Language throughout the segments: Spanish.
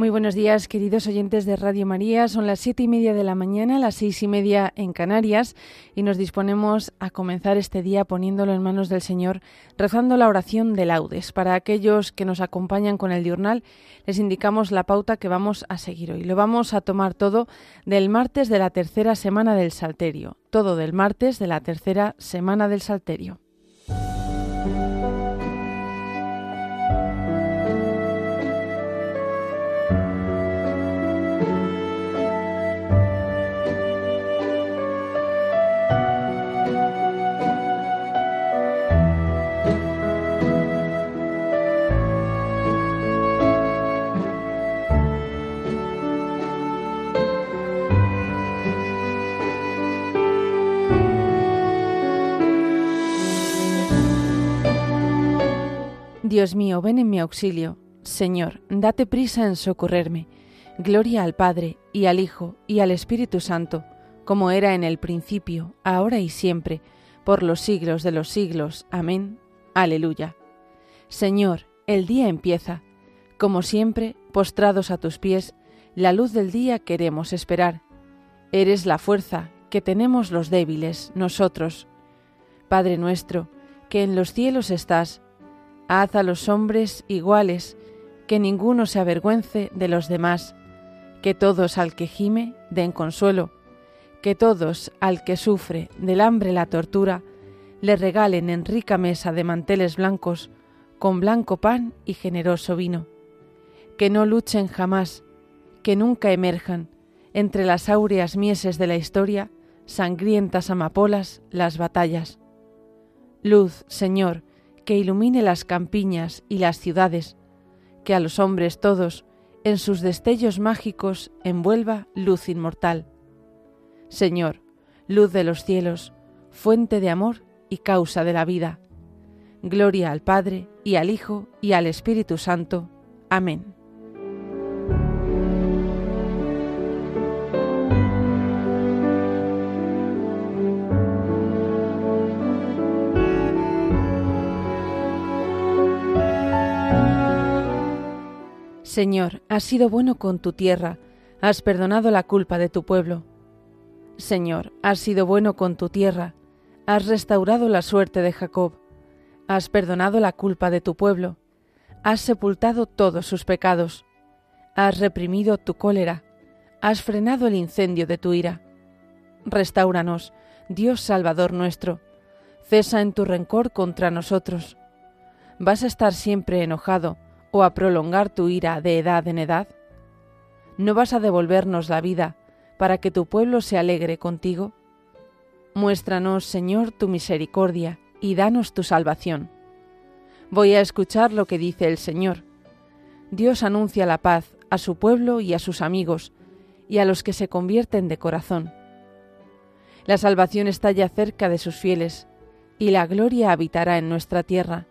Muy buenos días, queridos oyentes de Radio María. Son las siete y media de la mañana, las seis y media en Canarias, y nos disponemos a comenzar este día poniéndolo en manos del Señor, rezando la oración de laudes. Para aquellos que nos acompañan con el diurnal, les indicamos la pauta que vamos a seguir hoy. Lo vamos a tomar todo del martes de la tercera semana del Salterio. Todo del martes de la tercera semana del Salterio. Dios mío, ven en mi auxilio. Señor, date prisa en socorrerme. Gloria al Padre, y al Hijo, y al Espíritu Santo, como era en el principio, ahora y siempre, por los siglos de los siglos. Amén. Aleluya. Señor, el día empieza. Como siempre, postrados a tus pies, la luz del día queremos esperar. Eres la fuerza que tenemos los débiles, nosotros. Padre nuestro, que en los cielos estás, Haz a los hombres iguales, que ninguno se avergüence de los demás, que todos al que gime den consuelo, que todos al que sufre del hambre la tortura, le regalen en rica mesa de manteles blancos, con blanco pan y generoso vino. Que no luchen jamás, que nunca emerjan entre las áureas mieses de la historia, sangrientas amapolas, las batallas. Luz, Señor, que ilumine las campiñas y las ciudades, que a los hombres todos, en sus destellos mágicos, envuelva luz inmortal. Señor, luz de los cielos, fuente de amor y causa de la vida. Gloria al Padre, y al Hijo, y al Espíritu Santo. Amén. Señor, has sido bueno con tu tierra, has perdonado la culpa de tu pueblo. Señor, has sido bueno con tu tierra, has restaurado la suerte de Jacob, has perdonado la culpa de tu pueblo, has sepultado todos sus pecados, has reprimido tu cólera, has frenado el incendio de tu ira. Restauranos, Dios Salvador nuestro, cesa en tu rencor contra nosotros. Vas a estar siempre enojado, o a prolongar tu ira de edad en edad? ¿No vas a devolvernos la vida para que tu pueblo se alegre contigo? Muéstranos, Señor, tu misericordia y danos tu salvación. Voy a escuchar lo que dice el Señor. Dios anuncia la paz a su pueblo y a sus amigos, y a los que se convierten de corazón. La salvación está ya cerca de sus fieles, y la gloria habitará en nuestra tierra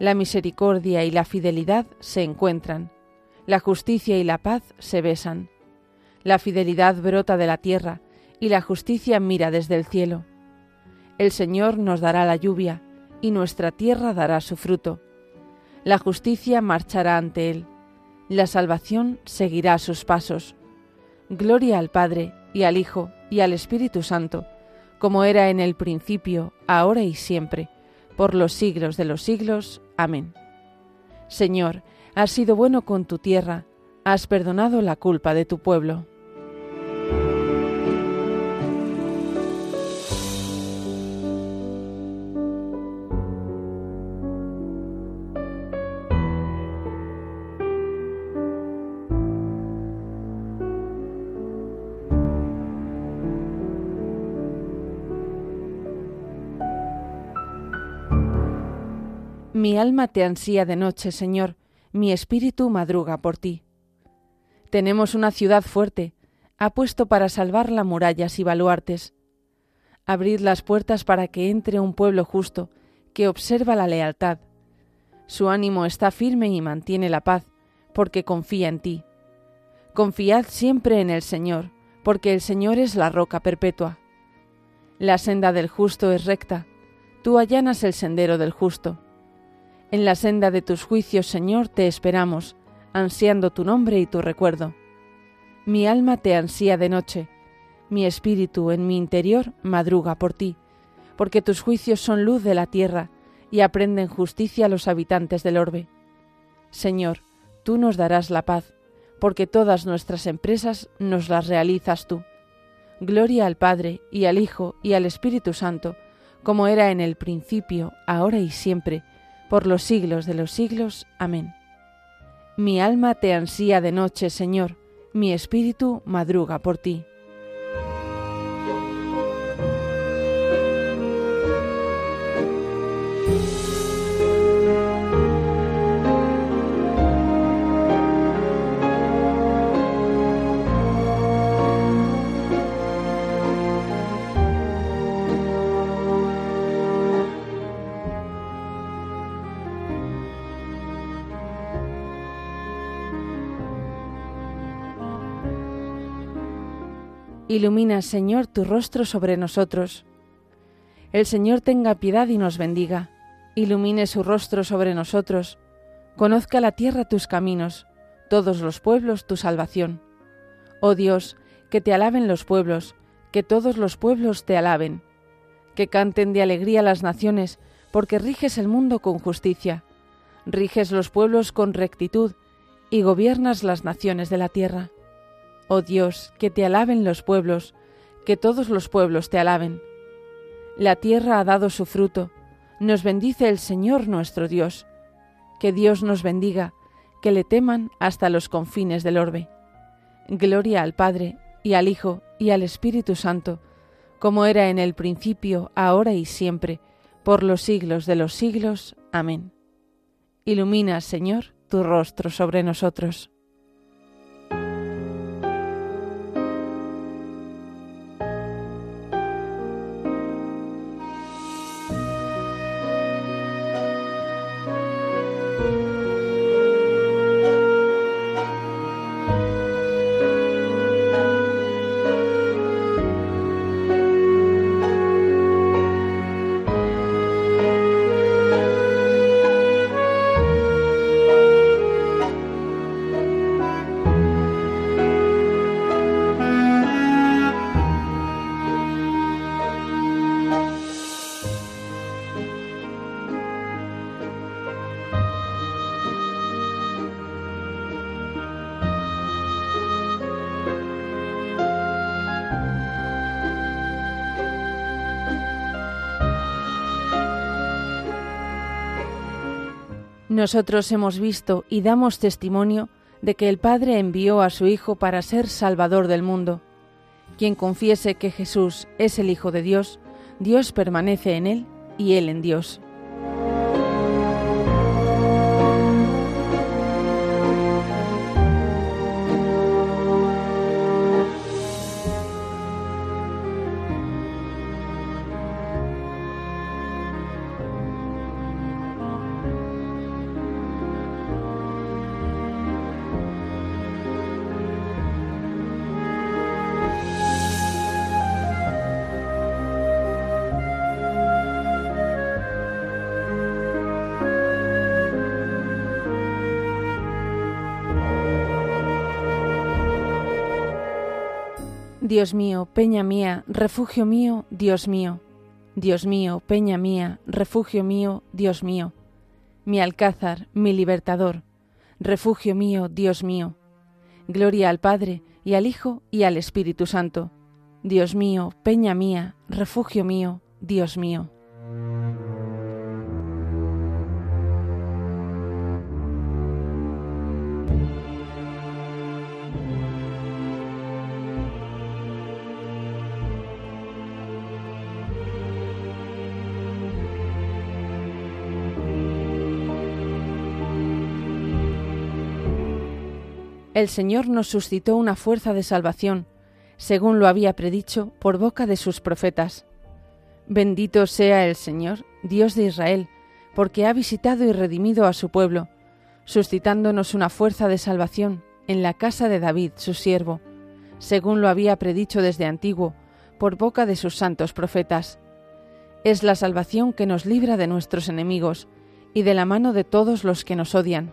la misericordia y la fidelidad se encuentran, la justicia y la paz se besan. La fidelidad brota de la tierra y la justicia mira desde el cielo. El Señor nos dará la lluvia y nuestra tierra dará su fruto. La justicia marchará ante Él, la salvación seguirá sus pasos. Gloria al Padre y al Hijo y al Espíritu Santo, como era en el principio, ahora y siempre, por los siglos de los siglos. Amén. Señor, has sido bueno con tu tierra, has perdonado la culpa de tu pueblo. Mi alma te ansía de noche, Señor, mi espíritu madruga por ti. Tenemos una ciudad fuerte, ha puesto para salvarla murallas y baluartes. Abrid las puertas para que entre un pueblo justo, que observa la lealtad. Su ánimo está firme y mantiene la paz, porque confía en ti. Confiad siempre en el Señor, porque el Señor es la roca perpetua. La senda del justo es recta, tú allanas el sendero del justo. En la senda de tus juicios, Señor, te esperamos, ansiando tu nombre y tu recuerdo. Mi alma te ansía de noche, mi espíritu en mi interior madruga por ti, porque tus juicios son luz de la tierra y aprenden justicia a los habitantes del orbe. Señor, tú nos darás la paz, porque todas nuestras empresas nos las realizas tú. Gloria al Padre, y al Hijo, y al Espíritu Santo, como era en el principio, ahora y siempre, por los siglos de los siglos. Amén. Mi alma te ansía de noche, Señor, mi espíritu madruga por ti. Ilumina, Señor, tu rostro sobre nosotros. El Señor tenga piedad y nos bendiga. Ilumine su rostro sobre nosotros. Conozca la tierra tus caminos, todos los pueblos tu salvación. Oh Dios, que te alaben los pueblos, que todos los pueblos te alaben. Que canten de alegría las naciones, porque riges el mundo con justicia. Riges los pueblos con rectitud y gobiernas las naciones de la tierra. Oh Dios, que te alaben los pueblos, que todos los pueblos te alaben. La tierra ha dado su fruto, nos bendice el Señor nuestro Dios. Que Dios nos bendiga, que le teman hasta los confines del orbe. Gloria al Padre, y al Hijo, y al Espíritu Santo, como era en el principio, ahora y siempre, por los siglos de los siglos. Amén. Ilumina, Señor, tu rostro sobre nosotros. Nosotros hemos visto y damos testimonio de que el Padre envió a su Hijo para ser Salvador del mundo. Quien confiese que Jesús es el Hijo de Dios, Dios permanece en él y él en Dios. Dios mío, peña mía, refugio mío, Dios mío. Dios mío, peña mía, refugio mío, Dios mío. Mi alcázar, mi libertador, refugio mío, Dios mío. Gloria al Padre, y al Hijo, y al Espíritu Santo. Dios mío, peña mía, refugio mío, Dios mío. El Señor nos suscitó una fuerza de salvación, según lo había predicho por boca de sus profetas. Bendito sea el Señor, Dios de Israel, porque ha visitado y redimido a su pueblo, suscitándonos una fuerza de salvación en la casa de David, su siervo, según lo había predicho desde antiguo, por boca de sus santos profetas. Es la salvación que nos libra de nuestros enemigos y de la mano de todos los que nos odian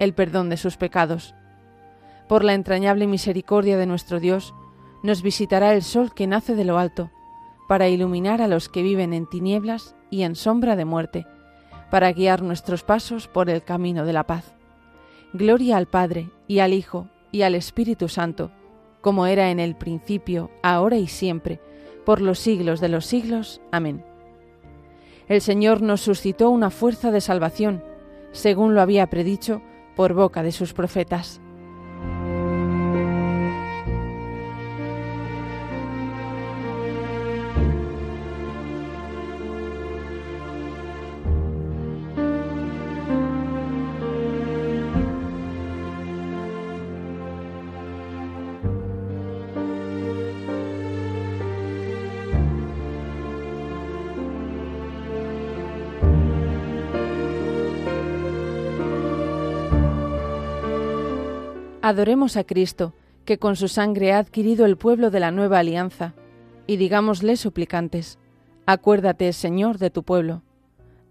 el perdón de sus pecados. Por la entrañable misericordia de nuestro Dios, nos visitará el sol que nace de lo alto, para iluminar a los que viven en tinieblas y en sombra de muerte, para guiar nuestros pasos por el camino de la paz. Gloria al Padre, y al Hijo, y al Espíritu Santo, como era en el principio, ahora y siempre, por los siglos de los siglos. Amén. El Señor nos suscitó una fuerza de salvación, según lo había predicho por boca de sus profetas. Adoremos a Cristo, que con su sangre ha adquirido el pueblo de la nueva alianza, y digámosle suplicantes, acuérdate, Señor, de tu pueblo.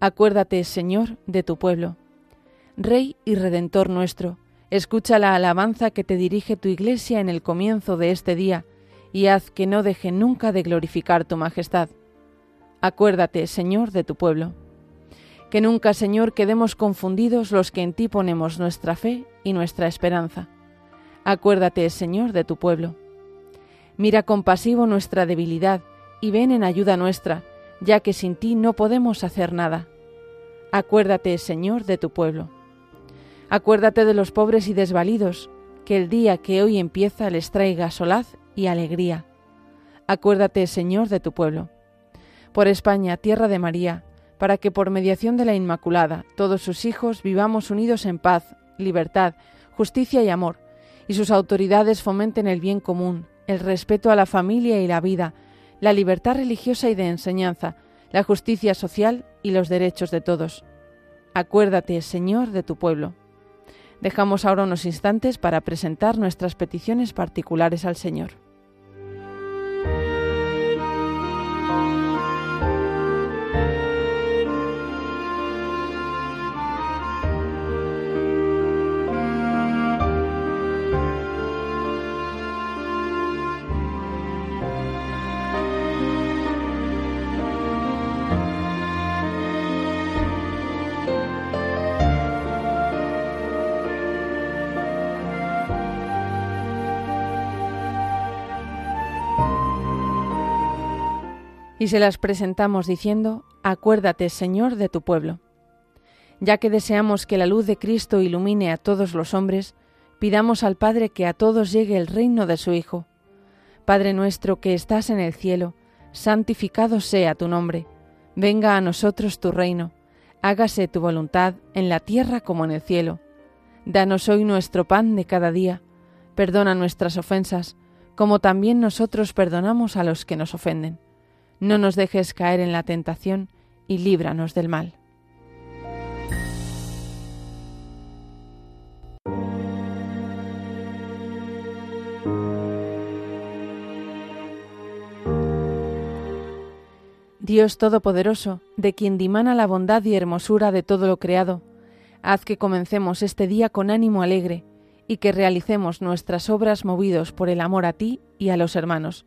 Acuérdate, Señor, de tu pueblo. Rey y Redentor nuestro, escucha la alabanza que te dirige tu Iglesia en el comienzo de este día, y haz que no deje nunca de glorificar tu majestad. Acuérdate, Señor, de tu pueblo. Que nunca, Señor, quedemos confundidos los que en ti ponemos nuestra fe y nuestra esperanza Acuérdate, Señor, de tu pueblo. Mira compasivo nuestra debilidad y ven en ayuda nuestra, ya que sin ti no podemos hacer nada. Acuérdate, Señor, de tu pueblo. Acuérdate de los pobres y desvalidos, que el día que hoy empieza les traiga solaz y alegría. Acuérdate, Señor, de tu pueblo. Por España, tierra de María, para que por mediación de la Inmaculada todos sus hijos vivamos unidos en paz, libertad, justicia y amor, y sus autoridades fomenten el bien común, el respeto a la familia y la vida, la libertad religiosa y de enseñanza, la justicia social y los derechos de todos. Acuérdate, Señor, de tu pueblo. Dejamos ahora unos instantes para presentar nuestras peticiones particulares al Señor. Y se las presentamos diciendo, Acuérdate, Señor, de tu pueblo. Ya que deseamos que la luz de Cristo ilumine a todos los hombres, pidamos al Padre que a todos llegue el reino de su Hijo. Padre nuestro que estás en el cielo, santificado sea tu nombre, venga a nosotros tu reino, hágase tu voluntad en la tierra como en el cielo. Danos hoy nuestro pan de cada día, perdona nuestras ofensas, como también nosotros perdonamos a los que nos ofenden no nos dejes caer en la tentación y líbranos del mal. Dios Todopoderoso, de quien dimana la bondad y hermosura de todo lo creado, haz que comencemos este día con ánimo alegre y que realicemos nuestras obras movidos por el amor a ti y a los hermanos